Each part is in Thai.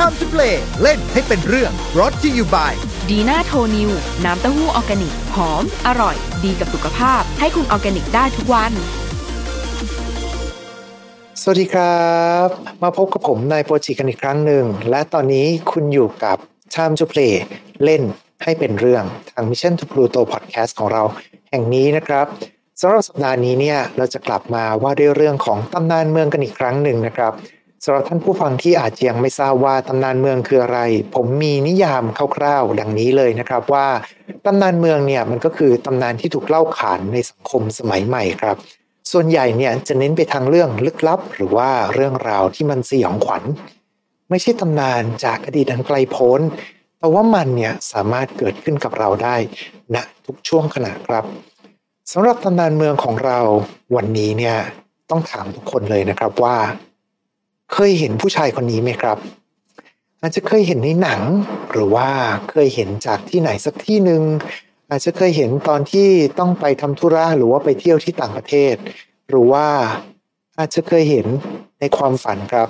Time to play เล่นให้เป็นเรื่อง brought to you by ดีน่าโทนิวน้ำเต้าหู้ออร์แกนิก หอม อร่อย ดีกับสุขภาพ ให้คุณออร์แกนิกได้ทุกวัน สวัสดีครับ มาพบกับผมนายโปรจิกันอีกครั้งหนึ่ง และตอนนี้คุณอยู่กับ Time to Play เล่นให้เป็นเรื่องทาง Mission to Pluto Podcast ของเราแห่งนี้นะครับสำหรับสัปดาห์นี้เนี่ยเราจะกลับมาว่าด้วยเรื่องของตำนานเมืองกันอีกครั้งหนึ่งนะครับ สำหรับท่านผู้ฟังที่อาจจะยังไม่ทราบว่าตำนานเมืองคืออะไร ผมมีนิยามคร่าวๆ ดังนี้เลยนะครับว่าตำนานเมืองเนี่ยมันก็คือตำนานที่ถูกเล่าขานในสังคมสมัยใหม่ครับ ส่วนใหญ่เนี่ยจะเน้นไปทางเรื่องลึกลับ หรือว่าเรื่องราวที่มันสยองขวัญ ไม่ใช่ตำนานจากอดีตอันไกลโพ้นแต่ว่ามันเนี่ยสามารถเกิดขึ้นกับเราได้ณทุกช่วงขณะครับสำหรับตำนานเมืองของเราวันนี้เนี่ยต้องถามทุกคนเลยนะครับว่า เคยเห็นผู้ชายคนนี้ไหมครับ อาจจะเคยเห็นในหนัง หรือว่าเคยเห็นจากที่ไหนสักที่หนึ่งอาจจะเคยเห็นตอนที่ต้องไปทำธุระหรือว่าไปเที่ยวที่ต่างประเทศ หรือว่าอาจจะเคยเห็นในความฝันครับ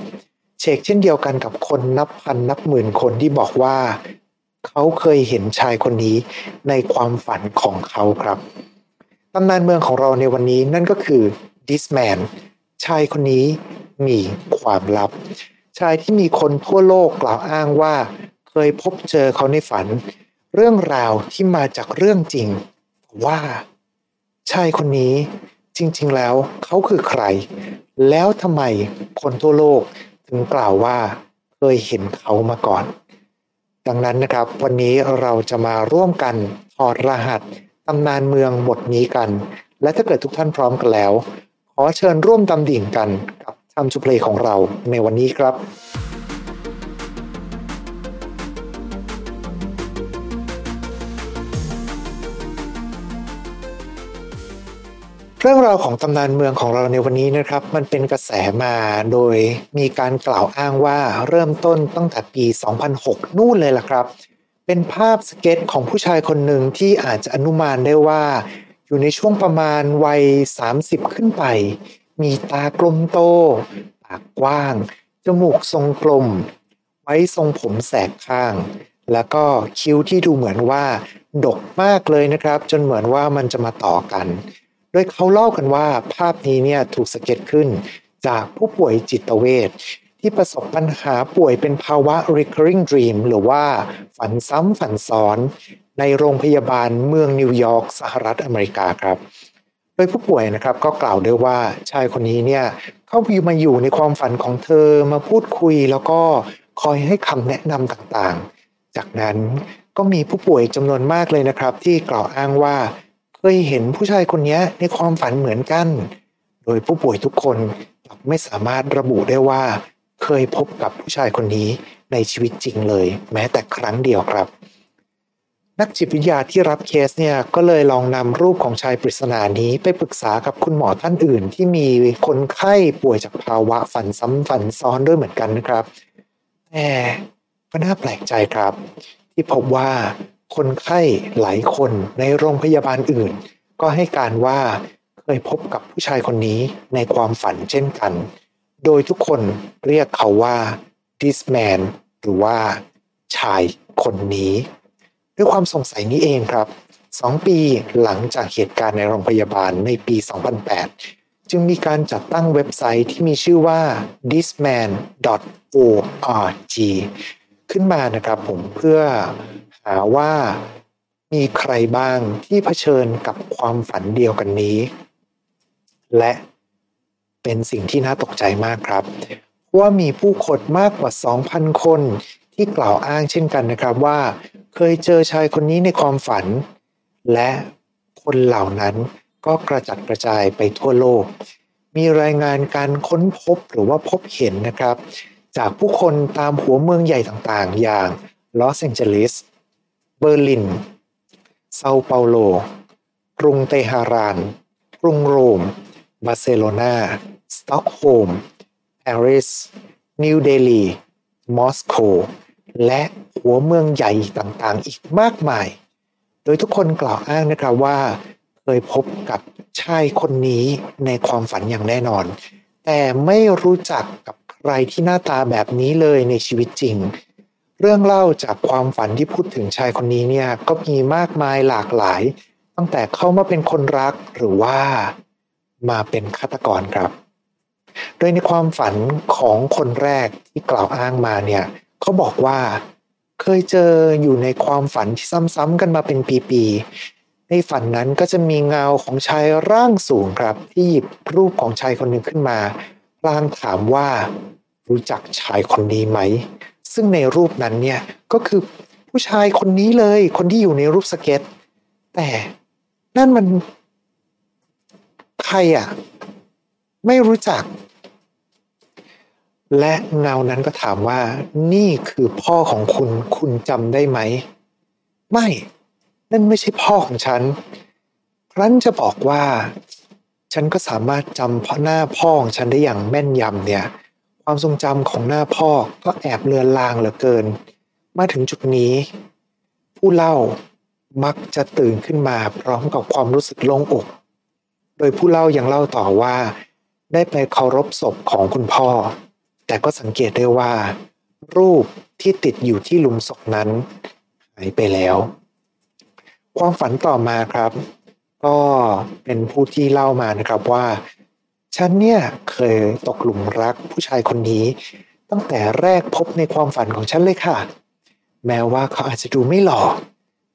เชกเช่นเดียวกันกับคนนับพันนับหมื่นคนที่บอกว่า เขาเคยเห็นชายคนนี้ในความฝันของเขาครับตำนานเมืองของเราในวันนี้นั่นก็คือ this man ชายคนนี้ มีความลับ ชายที่มีคนทั่วโลกกล่าวอ้างว่า เคยพบเจอเขาในฝัน เรื่องราวที่มาจากเรื่องจริง ว่า ชายคนนี้จริง ๆ แล้วเขาคือใคร แล้วทำไมคนทั่วโลกถึงกล่าวว่าเคยเห็นเขามาก่อน ดังนั้นนะครับ วันนี้เราจะมาร่วมกันถอดรหัสตำนานเมืองบทนี้กัน และถ้าเกิดทุกท่านพร้อมกันแล้ว ขอเชิญร่วมดำดิ่งกันกับ ทำชูเพลงของเราในวันนี้ครับเรื่องราวของตำนานเมืองของเราในวันนี้นะครับ มันเป็นกระแสมาโดยมีการกล่าวอ้างว่าเริ่มต้นตั้งแต่ปี 2006 นู่นเลยล่ะครับ เป็นภาพสเก็ตของผู้ชายคนหนึ่งที่อาจจะอนุมานได้ว่า อยู่ในช่วงประมาณวัย 30 ขึ้นไป มีตากลมโต ปากกว้าง จมูกทรงกลม ไว้ทรงผมแสกข้าง แล้วก็คิ้วที่ดูเหมือนว่า ดกมากเลยนะครับ จนเหมือนว่ามันจะมาต่อกัน โดยเขาเล่ากันว่าภาพนี้เนี่ยถูกสเก็ตขึ้นจากผู้ป่วยจิตเวชที่ประสบปัญหาป่วยเป็นภาวะ recurring dream หรือว่าฝันซ้ำฝันซ้อน ในโรงพยาบาลเมืองนิวยอร์กสหรัฐอเมริกาครับ โดยผู้ป่วยนะครับก็กล่าวด้วยว่าชายคนนี้เนี่ยเขามาอยู่ในความฝันของเธอมาพูดคุยแล้วก็คอยให้คำแนะนำต่างๆ จากนั้นก็มีผู้ป่วยจำนวนมากเลยนะครับ ที่กล่าวอ้างว่า เคยเห็นผู้ชายคนนี้ในความฝันเหมือนกัน โดยผู้ป่วยทุกคนไม่สามารถระบุได้ว่า เคยพบกับผู้ชายคนนี้ในชีวิตจริงเลย แม้แต่ครั้งเดียวครับ นักจิตวิทยาที่รับเคสเนี่ยก็เลยลองนำรูปของชายปริศนานี้ไปปรึกษากับคุณหมอท่านอื่น ที่มีคนไข้ป่วยจากภาวะฝันซ้ำฝันซ้อนด้วยเหมือนกันนะครับแต่ก็น่าแปลกใจครับ ที่พบว่าคนไข้หลายคนในโรงพยาบาลอื่น ก็ให้การว่าเคยพบกับผู้ชายคนนี้ในความฝันเช่นกัน โดยทุกคนเรียกเขาว่า this man หรือว่าชายคนนี้ ด้วยความสงสัยนี้เองครับสองปีหลังจากเหตุการณ์ในโรงพยาบาลในปี 2008 จึงมีการจัดตั้งเว็บไซต์ที่มีชื่อว่า thisman.org ขึ้นมานะครับผมเพื่อหาว่ามีใครบ้างที่เผชิญกับความฝันเดียวกันนี้ และเป็นสิ่งที่น่าตกใจมากครับ ว่ามีผู้คนมากกว่า 2,000 คนที่กล่าวอ้างเช่นกันนะครับว่า เคยเจอชายคนนี้ในความฝัน และคนเหล่านั้นก็กระจัดกระจายไปทั่วโลก มีรายงานการค้นพบหรือว่าพบเห็นนะครับ จากผู้คนตามหัวเมืองใหญ่ต่างๆ อย่างลอสแองเจลิส เบอร์ลิน เซาเปาโล กรุงเตหะราน กรุงโรม บาร์เซโลนา สต็อกโฮล์ม ปารีส นิวเดลี มอสโก และหัวเมืองใหญ่ต่างๆ อีกมากมาย โดยทุกคนกล่าวอ้างนะครับว่าเคยพบกับชายคนนี้ในความฝันอย่างแน่นอน แต่ไม่รู้จักกับใครรที่หน้าตาแบบนี้เลยในชีวิตจริง เรื่องเล่าจากความฝันที่พูดถึงชายคนนี้เนี่ยก็มีมากมายหลากหลาย ตั้งแต่เข้ามาเป็นคนรักหรือว่ามาเป็นฆาตกรครับ โดยในความฝันของคนแรกที่กล่าวอ้างมาเนี่ย เขาบอกว่าเคยเจออยู่ในความฝันที่ซ้ำๆกันมาเป็นปีๆ ในฝันนั้นก็จะมีเงาของชายร่างสูงครับ ที่หยิบรูปของชายคนหนึ่งขึ้นมาพลางถามว่ารู้จักชายคนนี้ไหม ซึ่งในรูปนั้นเนี่ยก็คือผู้ชายคนนี้เลย คนที่อยู่ในรูปสเก็ต แต่นั่นมันใครอะไม่รู้จัก และเงานั้นก็ถามว่า นี่คือพ่อของคุณ คุณจำได้ไหม ไม่ นั่นไม่ใช่พ่อของฉันครั้นจะบอกว่า ฉันก็สามารถจำหน้าพ่อของฉันได้อย่างแม่นยำเนี่ย ความทรงจำของหน้าพ่อก็แอบเลือนลางเหลือเกิน มาถึงจุดนี้ ผู้เล่ามักจะตื่นขึ้นมาพร้อมกับความรู้สึกโล่งอก โดยผู้เล่ายังเล่าต่อว่า ได้ไปเคารพศพของคุณพ่อ แต่ก็สังเกตได้ว่า รูปที่ติดอยู่ที่หลุมศพนั้นหายไปแล้ว ความฝันต่อมาครับ ก็เป็นผู้ที่เล่ามานะครับว่า ฉันเนี่ยเคยตกหลุมรักผู้ชายคนนี้ ตั้งแต่แรกพบในความฝันของฉันเลยค่ะ แม้ว่าเขาอาจจะดูไม่หล่อ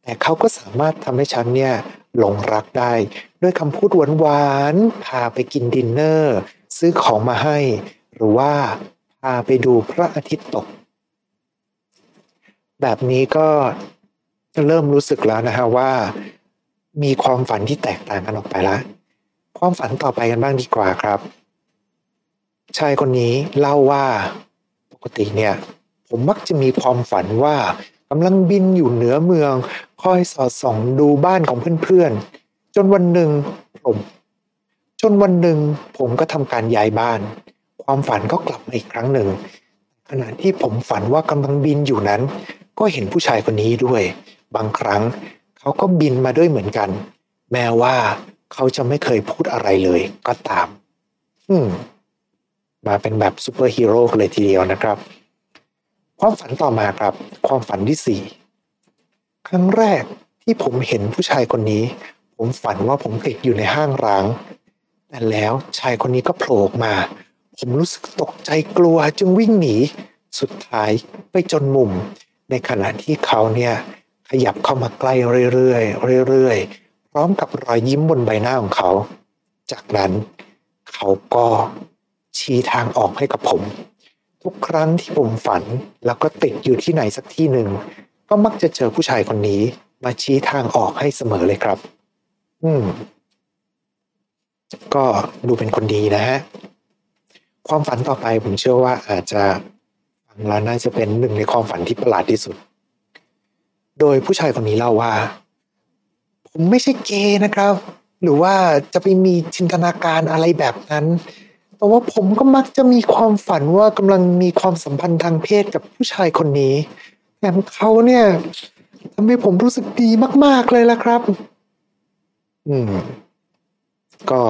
แต่เขาก็สามารถทำให้ฉันเนี่ยหลงรักได้ ด้วยคำพูดหวานๆพาไปกินดินเนอร์ ซื้อของมาให้ หรือว่า พาไปดูพระอาทิตย์ตก แบบนี้ก็เริ่มรู้สึกแล้วนะฮะว่า มีความฝันที่แตกต่างกันออกไปล้วความฝันต่อไปกันบ้างดีกว่าครับ ชายคนนี้เล่าว่าปกติเนี่ย ผมมักจะมีความฝันว่ากำลังบินอยู่เหนือเมือง คอยสอดส่องดูบ้านของเพื่อนๆ จนวันหนึ่งผม จนวันหนึ่งผมก็ทำการย้ายบ้าน ความฝันก็กลับมาอีกครั้งหนึ่ง ขณะที่ผมฝันว่ากำลังบินอยู่นั้น ก็เห็นผู้ชายคนนี้ด้วย บางครั้งเขาก็บินมาด้วยเหมือนกัน แม้ว่าเขาจะไม่เคยพูดอะไรเลยก็ตาม อืมมาเป็นแบบซูเปอร์ฮีโร่เลยทีเดียวนะครับ ความฝันต่อมาครับ ความฝันที่สี่ครั้งแรกที่ผมเห็นผู้ชายคนนี้ ผมฝันว่าผมติดอยู่ในห้างร้าง แต่แล้วชายคนนี้ก็โผล่มา ผมรู้สึกตกใจกลัวจึงวิ่งหนี สุดท้ายไปจนมุม ในขณะที่เขาเนี่ยขยับเข้ามาใกล้เรื่อยๆเรื่อยๆ พร้อมกับรอยยิ้มบนใบหน้าของเขา จากนั้นเขาก็ชี้ทางออกให้กับผม ทุกครั้งที่ผมฝันแล้วก็ติดอยู่ที่ไหนสักที่หนึ่ง ก็มักจะเจอผู้ชายคนนี้มาชี้ทางออกให้เสมอเลยครับ อืม ก็ดูเป็นคนดีนะฮะ ความฝันต่อไปผมเชื่อว่าอาจจะฟังแล้วน่าจะเป็นหนึ่งในความฝันที่ประหลาดที่สุด โดยผู้ชายคนนี้เล่าว่า ผมไม่ใช่เกย์นะครับ หรือว่าจะไปมีจินตนาการอะไรแบบนั้น แต่ว่าผมก็มักจะมีความฝันว่ากำลังมีความสัมพันธ์ทางเพศกับผู้ชายคนนี้แถมเขาเนี่ยทำให้ผมรู้สึกดีมาก ๆเลยละครับ อืม ก็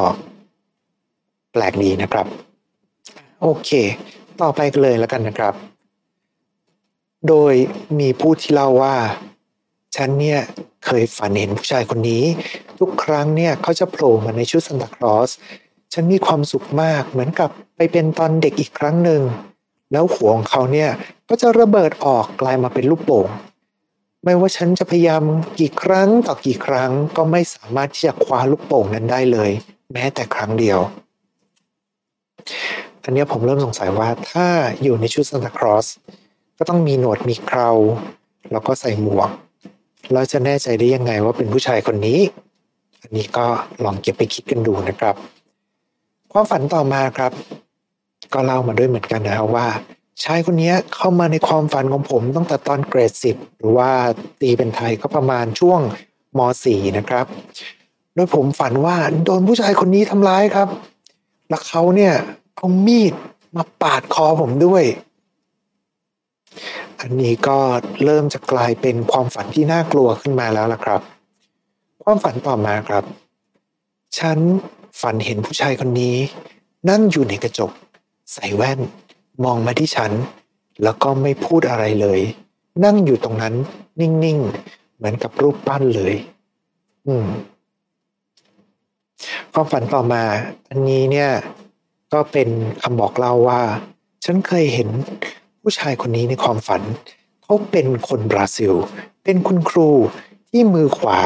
แปลกดีนะครับ โอเค ต่อไปกันเลยแล้วกันนะครับ โดยมีผู้ที่เล่าว่า ฉันเนี่ยเคยฝันเห็นผู้ชายคนนี้ ทุกครั้งเนี่ยเขาจะโผล่มาในชุดซันตาคลอสฉันมีความสุขมากเหมือนกับไปเป็นตอนเด็กอีกครั้งหนึ่ง แล้วหัวของเขาเนี่ยก็จะระเบิดออกกลายมาเป็นลูกโป่งไม่ว่าฉันจะพยายามกี่ครั้งต่อกี่ครั้งก็ไม่สามารถที่จะคว้าลูกโป่งนั้นได้เลย แม้แต่ครั้งเดียว อันนี้ผมเริ่มสงสัยว่าถ้าอยู่ในชุดซานตาครอสก็ต้องมีหนวดมีเคราแล้วก็ใส่หมวกแล้วจะแน่ใจได้ยังไงว่าเป็นผู้ชายคนนี้ อันนี้ก็ลองเก็บไปคิดกันดูนะครับ ความฝันต่อมาครับ ก็เล่ามาด้วยเหมือนกันนะครับว่า ชายคนนี้เข้ามาในความฝันของผมตั้งแต่ตอนเกรดสิบหรือว่าตีเป็นไทยก็ประมาณช่วงม .4 นะครับ โดยผมฝันว่าโดนผู้ชายคนนี้ทำร้ายครับ แล้วเขาเนี่ย เอามีดมาปาดคอผมด้วย อันนี้ก็เริ่มจะกลายเป็นความฝันที่น่ากลัวขึ้นมาแล้วล่ะครับ ความฝันต่อมาครับ ฉันฝันเห็นผู้ชายคนนี้ นั่งอยู่ในกระจก ใส่แว่น มองมาที่ฉัน แล้วก็ไม่พูดอะไรเลย นั่งอยู่ตรงนั้น นิ่งๆ เหมือนกับรูปปั้นเลย อืมความฝันต่อมา อันนี้เนี่ย ก็เป็นคำบอกเล่าว่า ฉันเคยเห็นผู้ชายคนนี้ในความฝัน เขาเป็นคนบราซิล เป็นคุณครูที่มือขวา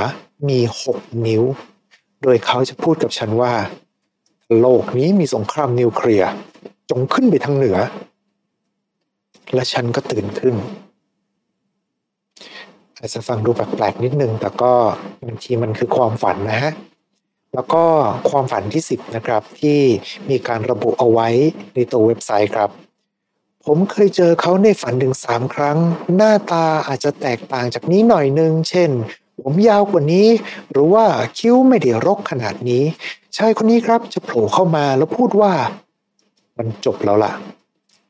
มีหกนิ้ว โดยเขาจะพูดกับฉันว่า โลกนี้มีสงครามนิวเคลียร์จงขึ้นไปทางเหนือ และฉันก็ตื่นขึ้นอาจจะฟังดูแปลกๆนิดนึง แต่ก็บางทีมันคือความฝันนะฮะ แล้วก็ความฝันที่ 10 นะครับ ที่มีการระบุเอาไว้ในตัวเว็บไซต์ครับ ผมเคยเจอเขาในฝันถึงสามครั้ง หน้าตาอาจจะแตกต่างจากนี้หน่อยนึง เช่น ผมยาวกว่านี้ หรือว่าคิ้วไม่ได้รกขนาดนี้ชายคนนี้ครับจะโผล่เข้ามาแล้วพูดว่า มันจบแล้วล่ะ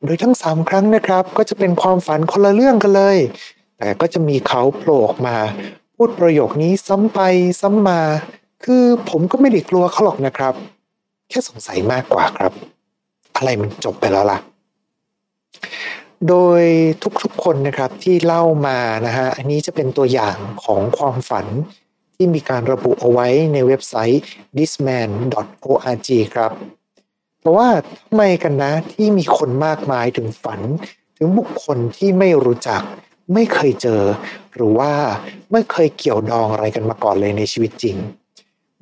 โดยทั้งสามครั้งนะครับ ก็จะเป็นความฝันคนละเรื่องกันเลย แต่ก็จะมีเขาโผล่ออกมา พูดประโยคนี้ซ้ำไปซ้ำมา คือผมก็ไม่ได้กลัวเขาหรอกนะครับ แค่สงสัยมากกว่าครับ อะไรมันจบไปแล้วล่ะ โดยทุกๆคนนะครับที่เล่ามานะฮะอันนี้จะเป็นตัวอย่างของความฝันที่มีการระบุเอาไว้ในเว็บไซต์ thisman.org ครับ เพราะว่าทำไมกันนะที่มีคนมากมายถึงฝัน ถึงบุคคลที่ไม่รู้จัก ไม่เคยเจอ หรือว่าไม่เคยเกี่ยวดองอะไรกันมาก่อนเลยในชีวิตจริง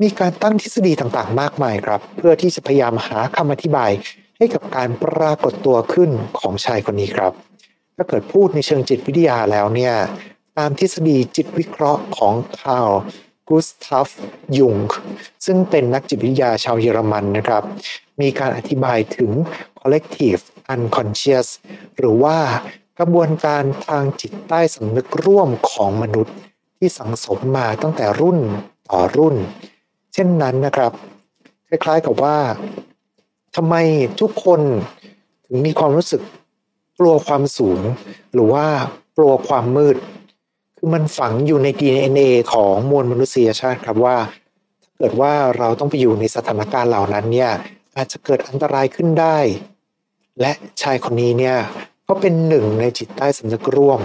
มีการตั้งทฤษฎีต่างๆ มากมายครับ เพื่อที่จะพยายามหาคำอธิบาย ให้กับการปรากฏตัวขึ้นของชายคนนี้ครับ ถ้าเกิดพูดในเชิงจิตวิทยาแล้วเนี่ยตามทฤษฎีจิตวิเคราะห์ของคาร์ลกุสตัฟยุงซึ่งเป็นนักจิตวิทยาชาวเยอรมันนะครับ มีการอธิบายถึง collective unconscious หรือว่ากระบวนการทางจิตใต้สำนึกร่วมของมนุษย์ ที่สังสมมาตั้งแต่รุ่นต่อรุ่น เช่นนั้นนะครับ คล้ายๆกับว่าทำไมทุกคนถึงมีความรู้สึกกลัวความสูง หรือว่ากลัวความมืด คือมันฝังอยู่ใน DNA ของมวลมนุษยชาติครับว่า ถ้าเกิดว่าเราต้องไปอยู่ในสถานการณ์เหล่านั้นเนี่ยอาจจะเกิดอันตรายขึ้นได้ และชายคนนี้เนี่ยก็เป็นหนึ่งในจิตใต้สำนึกร่วม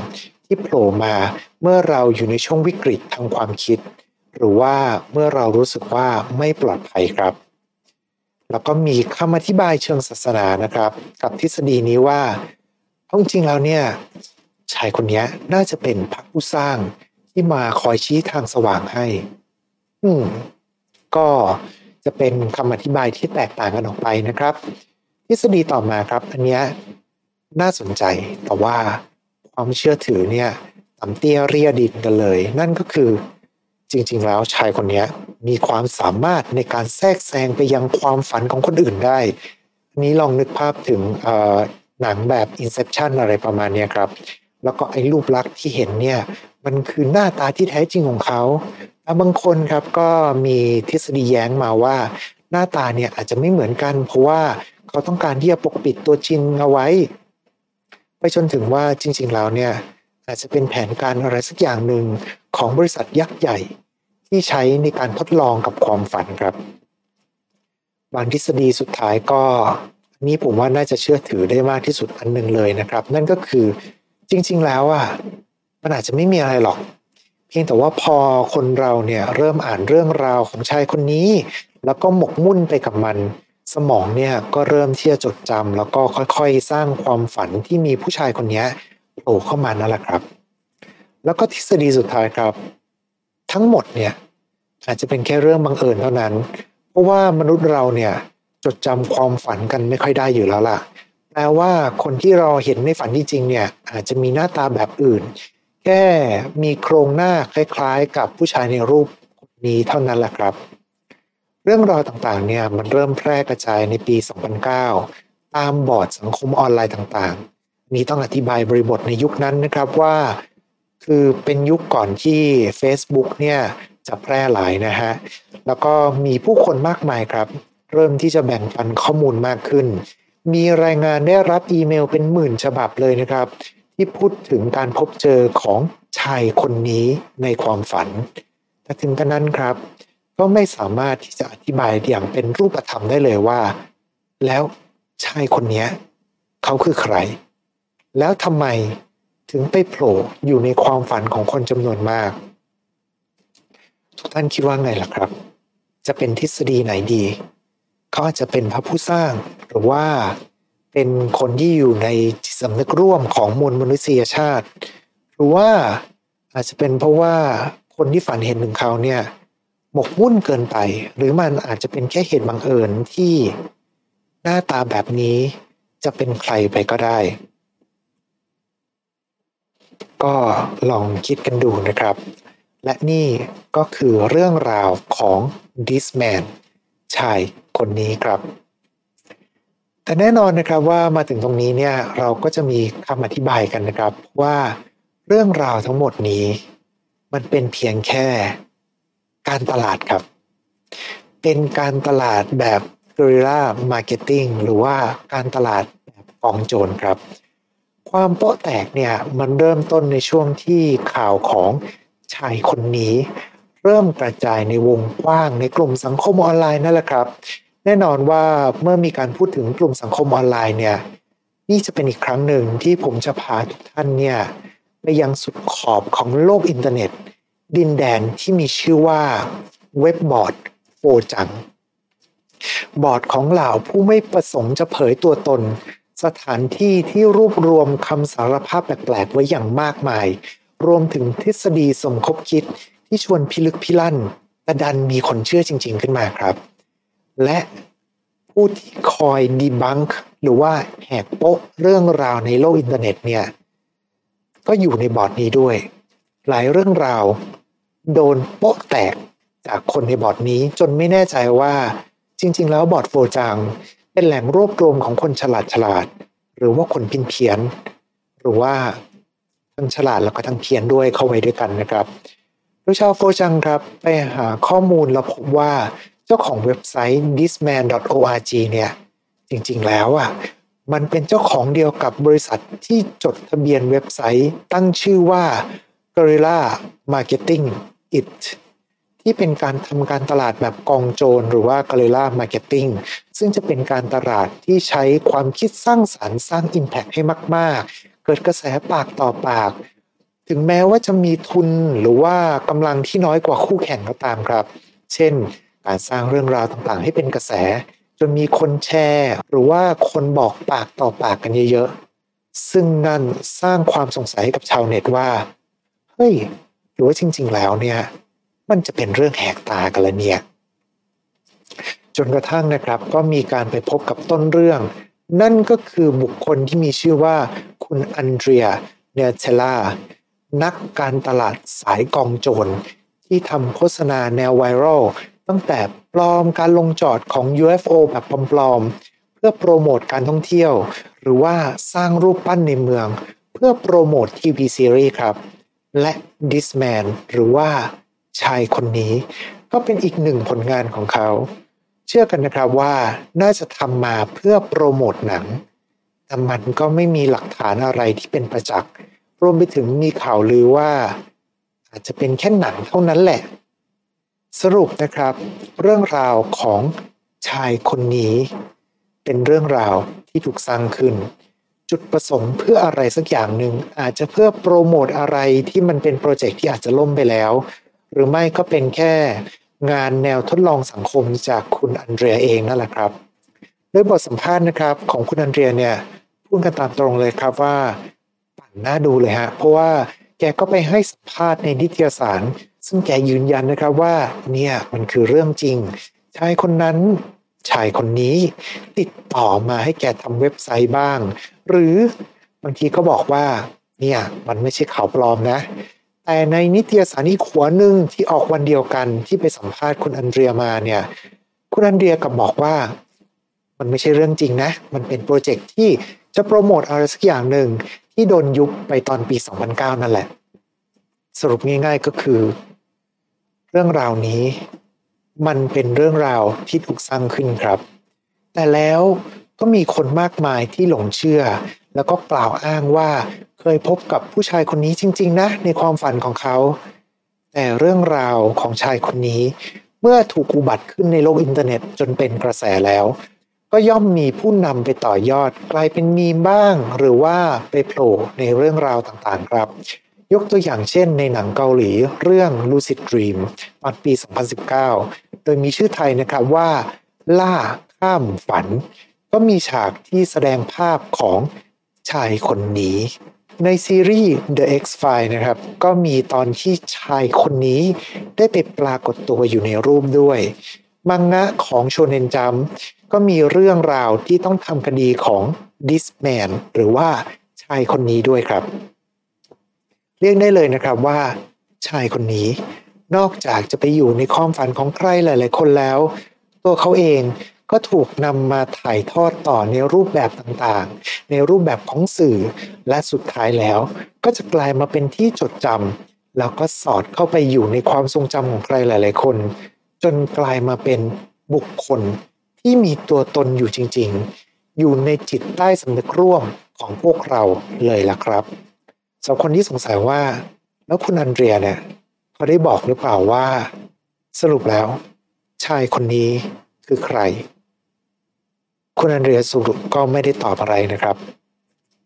ที่โผล่มาเมื่อเราอยู่ในช่วงวิกฤตทางความคิด หรือว่าเมื่อเรารู้สึกว่าไม่ปลอดภัยครับ แล้วก็มีคำอธิบายเชิงศาสนานะครับ กับทฤษฎีนี้ว่าเอาจริงแล้วเนี่ยชายคนนี้น่าจะเป็นพระผู้สร้างที่มาคอยชี้ทางสว่างให้ อืม ก็จะเป็นคำอธิบายที่แตกต่างกันออกไปนะครับ ทฤษฎีต่อมาครับ อันนี้น่าสนใจแต่ว่าความเชื่อถือเนี่ยต่ำเตี้ยเรียดินกันเลย นั่นก็คือ จริง ๆ แล้วชายคนนี้มีความสามารถในการแทรกแซงไปยังความฝันของคนอื่นได้นนี้ลองนึกภาพถึงหนังแบบ Inception อะไรประมาณนี้ครับ แล้วก็ไอ้รูปลักษณ์ที่เห็นเนี่ย มันคือหน้าตาที่แท้จริงของเขาแล้วบางคนครับก็มีทฤษฎีแย้งมาว่า หน้าตาเนี่ยอาจจะไม่เหมือนกัน เพราะว่าเขาต้องการที่จะปกปิดตัวจริงเอาไว้ ไปจนถึงว่าจริง ๆ แล้วเนี่ย อาจจะเป็นแผนการอะไรสักอย่างหนึ่งของบริษัทยักษ์ใหญ่ที่ใช้ในการทดลองกับความฝันครับ บางทฤษฎีสุดท้ายก็นี้ผมว่าน่าจะเชื่อถือได้มากที่สุดอันหนึ่งเลยนะครับ นั่นก็คือจริง ๆ แล้วอะมันอาจจะไม่มีอะไรหรอก เพียงแต่ว่าพอคนเราเนี่ยเริ่มอ่านเรื่องราวของชายคนนี้ แล้วก็หมกมุ่นไปกับมัน สมองเนี่ยก็เริ่มที่จะจดจำแล้วก็ค่อยๆ สร้างความฝันที่มีผู้ชายคนนี้ โผล่เข้ามานั่นแหละครับ แล้วก็ทฤษฎีสุดท้ายครับ ทั้งหมดเนี่ยอาจจะเป็นแค่เรื่องบังเอิญเท่านั้น เพราะว่ามนุษย์เราเนี่ยจดจำความฝันกันไม่ค่อยได้อยู่แล้วล่ะแปลว่าคนที่เราเห็นในฝันที่จริงเนี่ยอาจจะมีหน้าตาแบบอื่น แค่มีโครงหน้าคล้ายๆ กับผู้ชายในรูปนี้เท่านั้นแหละครับ เรื่องราวต่างๆเนี่ยมันเริ่มแพร่กระจายในปี 2009 ตามบอร์ดสังคมออนไลน์ต่างๆ นี้ต้องอธิบายบริบทในยุคนั้นนะครับว่า คือเป็นยุคก่อนที่ Facebook เนี่ยจะแพร่หลายนะฮะ แล้วก็มีผู้คนมากมายครับ เริ่มที่จะแบ่งปันข้อมูลมากขึ้น มีรายงานได้รับอีเมลเป็นหมื่นฉบับเลยนะครับ ที่พูดถึงการพบเจอของชายคนนี้ในความฝัน แต่ถึงกระนั้นครับ ก็ไม่สามารถที่จะอธิบายอย่างเป็นรูปธรรมได้เลยว่า แล้วชายคนนี้เขาคือใคร แล้วทำไมถึงไปโผล่อยู่ในความฝันของคนจำนวนมาก ทุกท่านคิดว่าไงล่ะครับ จะเป็นทฤษฎีไหนดีเขาอาจจะเป็นพระผู้สร้างหรือว่าเป็นคนที่อยู่ในจิตสำนึกร่วมของมวลมนุษยชาติ หรือว่าอาจจะเป็นเพราะว่าคนที่ฝันเห็นถึงเขาเนี่ยหมกมุ่นเกินไป หรือมันอาจจะเป็นแค่เหตุบังเอิญที่หน้าตาแบบนี้จะเป็นใครไปก็ได้ ก็ลองคิดกันดูนะครับ และนี่ก็คือเรื่องราวของ this man ชายคนนี้ครับ แต่แน่นอนนะครับว่ามาถึงตรงนี้เนี่ยเราก็จะมีคำอธิบายกันนะครับว่าเรื่องราวทั้งหมดนี้ มันเป็นเพียงแค่การตลาดครับ เป็นการตลาดแบบ guerrilla marketing หรือว่าการตลาดแบบกองโจรครับ ความโป๊ะแตกเนี่ยมันเริ่มต้นในช่วงที่ข่าวของชายคนนี้ เริ่มกระจายในวงกว้างในกลุ่มสังคมออนไลน์นั่นแหละครับ แน่นอนว่าเมื่อมีการพูดถึงกลุ่มสังคมออนไลน์เนี่ยนี่จะเป็นอีกครั้งหนึ่งที่ผมจะพาทุกท่านเนี่ยไปยังสุดขอบของโลกอินเทอร์เน็ต ดินแดนที่มีชื่อว่าเว็บบอร์ด4chan บอร์ดของเหล่าผู้ไม่ประสงค์จะเผยตัวตน สถานที่ที่รวบรวมคำสารภาพแปลกๆ ไว้อย่างมากมาย รวมถึงทฤษฎีสมคบคิดที่ชวนพิลึกพิลั่นแต่ดันมีคนเชื่อจริง ๆ ขึ้นมาครับ และผู้ที่คอย debunkหรือว่าแหกโป๊ะเรื่องราวในโลกอินเทอร์เน็ตเนี่ย ก็อยู่ในบอร์ดนี้ด้วย หลายเรื่องราว โดนโป๊ะแตกจากคนในบอร์ดนี้จนไม่แน่ใจว่าจริง ๆ แล้วบอร์ด 4chan เป็นแหล่งรวบรวมของคนฉลาดฉลาด หรือว่าคนเพี้ยนเพี้ยนหรือว่าทั้งฉลาดแล้วก็ทั้งเพี้ยนด้วยเข้าไว้ด้วยกันนะครับโดยชาว 4chan ครับไปหาข้อมูลแล้วพบว่าเจ้าของเว็บไซต์ thisman.org เนี่ยจริงๆแล้วอะมันเป็นเจ้าของเดียวกับบริษัทที่จดทะเบียนเว็บไซต์ตั้งชื่อว่า Guerrilla Marketing It ที่เป็นการทำการตลาดแบบกองโจรหรือว่า Guerrilla Marketing ซึ่งจะเป็นการตลาดที่ใช้ความคิดสร้างสารรค์สร้าง Impact ให้มากๆ เกิดกระแสปากต่อปาก ถึงแม้ว่าจะมีทุนหรือว่ากำลังที่น้อยกว่าคู่แข่งก็ตามครับ เช่น การสร้างเรื่องราวต่างๆ ให้เป็นกระแส จนมีคนแชร์ หรือว่าคนบอกปากต่อปากกันเยอะๆซึ่งนั่นสร้างความสงสัยให้กับชาวเน็ตว่าเฮ้ยหรือว่าจริง ๆ แล้วเนี่ย มันจะเป็นเรื่องแหกตากันละเนี่ย จนกระทั่งนะครับก็มีการไปพบกับต้นเรื่อง นั่นก็คือบุคคลที่มีชื่อว่า คุณอันเดรียเนเทล่านักการตลาดสายกองโจร ที่ทำโฆษณาแนวไวรัลตั้งแต่ปลอมการลงจอดของ UFO แบบปลอมๆ เพื่อโปรโมทการท่องเที่ยว หรือว่าสร้างรูปปั้นในเมือง เพื่อโปรโมททีวีซีรีส์ครับ และ This Man หรือว่า ชายคนนี้ ก็เป็นอีกหนึ่งผลงานของเขา เชื่อกันนะครับว่าน่าจะทำมาเพื่อโปรโมทหนัง แต่มันก็ไม่มีหลักฐานอะไรที่เป็นประจักษ์รวมไปถึงมีข่าวลือว่า อาจจะเป็นแค่หนังเท่านั้นแหละ สรุปนะครับ เรื่องราวของชายคนนี้ เป็นเรื่องราวที่ถูกสร้างขึ้น จุดประสงค์เพื่ออะไรสักอย่างหนึ่งอาจจะเพื่อโปรโมทอะไรที่มันเป็นโปรเจกต์ที่อาจจะล่มไปแล้ว หรือไม่ก็เป็นแค่งานแนวทดลองสังคมจากคุณอันเดรียเองนั่นแหละครับโดยบทสัมภาษณ์นะครับของคุณอันเดรียเนี่ยพูดกันตามตรงเลยครับว่าปั่นหน้าดูเลยฮะเพราะว่าแกก็ไปให้สัมภาษณ์ในนิตยสาร ซึ่งแกยืนยันนะครับว่าเนี่ยมันคือเรื่องจริงชายคนนั้นชายคนนี้ติดต่อมาให้แกทำเว็บไซต์บ้าง หรือบางทีก็บอกว่าเนี่ยมันไม่ใช่ข่าวปลอมนะ แต่ในนิตยสารอีกหัวหนึ่งที่ออกวันเดียวกันที่ไปสัมภาษณ์คุณอันเดรียมาเนี่ย คุณอันเดรียกับบอกว่า มันไม่ใช่เรื่องจริงนะ มันเป็นโปรเจกต์ที่จะโปรโมทอะไรสักอย่างหนึ่งที่โดนยุบไปตอนปี 2009 นั่นแหละ สรุปง่ายๆก็คือ เรื่องราวนี้มันเป็นเรื่องราวที่ถูกสร้างขึ้นครับ แต่แล้วก็มีคนมากมายที่หลงเชื่อ แล้วก็กล่าวอ้างว่า เคยพบกับผู้ชายคนนี้จริง ๆ นะ ในความฝันของเขา แต่เรื่องราวของชายคนนี้ เมื่อถูกอุบัติขึ้นในโลกอินเทอร์เน็ตจนเป็นกระแสแล้ว ก็ย่อมมีผู้นำไปต่อยอดกลายเป็นมีมบ้าง หรือว่าไปโผล่ในเรื่องราวต่างๆ ครับ ยกตัวอย่างเช่น ในหนังเกาหลีเรื่อง Lucid Dream ตอนปี 2019 โดยมีชื่อไทยนะครับว่า ล่าข้ามฝัน ก็มีฉากที่แสดงภาพของชายคนนี้ ในซีรีส์ The X-Files นะครับ ก็มีตอนที่ชายคนนี้ได้ไปปรากฏตัวอยู่ในรูปด้วย มังงะของโชเนนจัมก็มีเรื่องราวที่ต้องทำคดีของดิสแมนหรือว่าชายคนนี้ด้วยครับ เรียกได้เลยนะครับว่า ชายคนนี้ นอกจากจะไปอยู่ในความฝันของใครหลาย ๆ คนแล้ว ตัวเขาเอง ก็ถูกนำมาถ่ายทอดต่อในรูปแบบต่างๆ ในรูปแบบของสื่อ และสุดท้ายแล้ว ก็จะกลายมาเป็นที่จดจำแล้วก็สอดเข้าไปอยู่ในความทรงจำของใครหลาย ๆ คน จนกลายมาเป็นบุคคลที่มีตัวตนอยู่จริง ๆ อยู่ในจิตใต้สำนึกร่วมของพวกเราเลยล่ะครับสำหรับคนที่สงสัยว่า แล้วคุณอันเดรียเนี่ยเขาได้บอกหรือเปล่าว่า สรุปแล้ว ชายคนนี้คือใคร คุณอันเดรียสุก็ไม่ได้ตอบอะไรนะครับ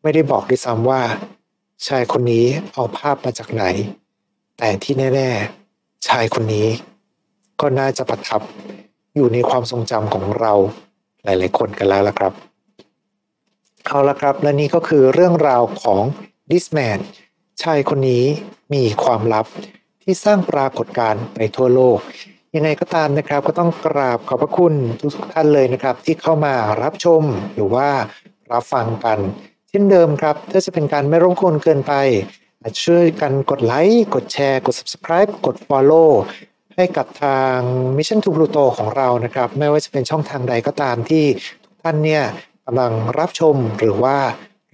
ไม่ได้บอกด้วยซ้ำว่า ชายคนนี้เอาภาพมาจากไหน แต่ที่แน่ ๆ ชายคนนี้ ก็น่าจะประทับอยู่ในความทรงจำของเราหลาย ๆ คนกันแล้วละครับ เอาละครับ และนี่ก็คือเรื่องราวของดิสแมนชายคนนี้มีความลับที่สร้างปรากฏการณ์ไปทั่วโลก ยังไงก็ตามนะครับ ก็ต้องกราบขอบพระคุณทุกท่านเลยนะครับ ที่เข้ามารับชมหรือว่ารับฟังกัน เช่นเดิมครับถ้าจะเป็นการไม่รบกวนเกินไปอาจช่วยกันกดไลค์กดแชร์ กด subscribe กด follow ให้กับทาง Mission to Pluto ของเรานะครับ ไม่ว่าจะเป็นช่องทางใดก็ตามที่ทุกท่านเนี่ยกำลังรับชมหรือว่า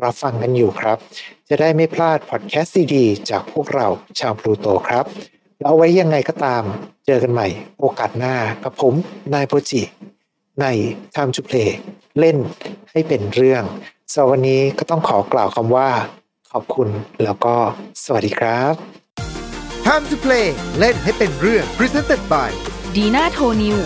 รับฟังกันอยู่ครับ จะได้ไม่พลาดพอดแคสต์ดีๆจากพวกเราชาวพลูโตครับ เอาไว้ยังไงก็ตาม เจอกันใหม่ โอกาสหน้ากับผม นายโปจิใน Time to Play เล่นให้เป็นเรื่องสำหรับวันนี้ก็ต้องขอกล่าวคำว่า ขอบคุณแล้วก็สวัสดีครับ Time to play เล่นให้เป็นเรื่อง Presented by ดีน่าโทนิว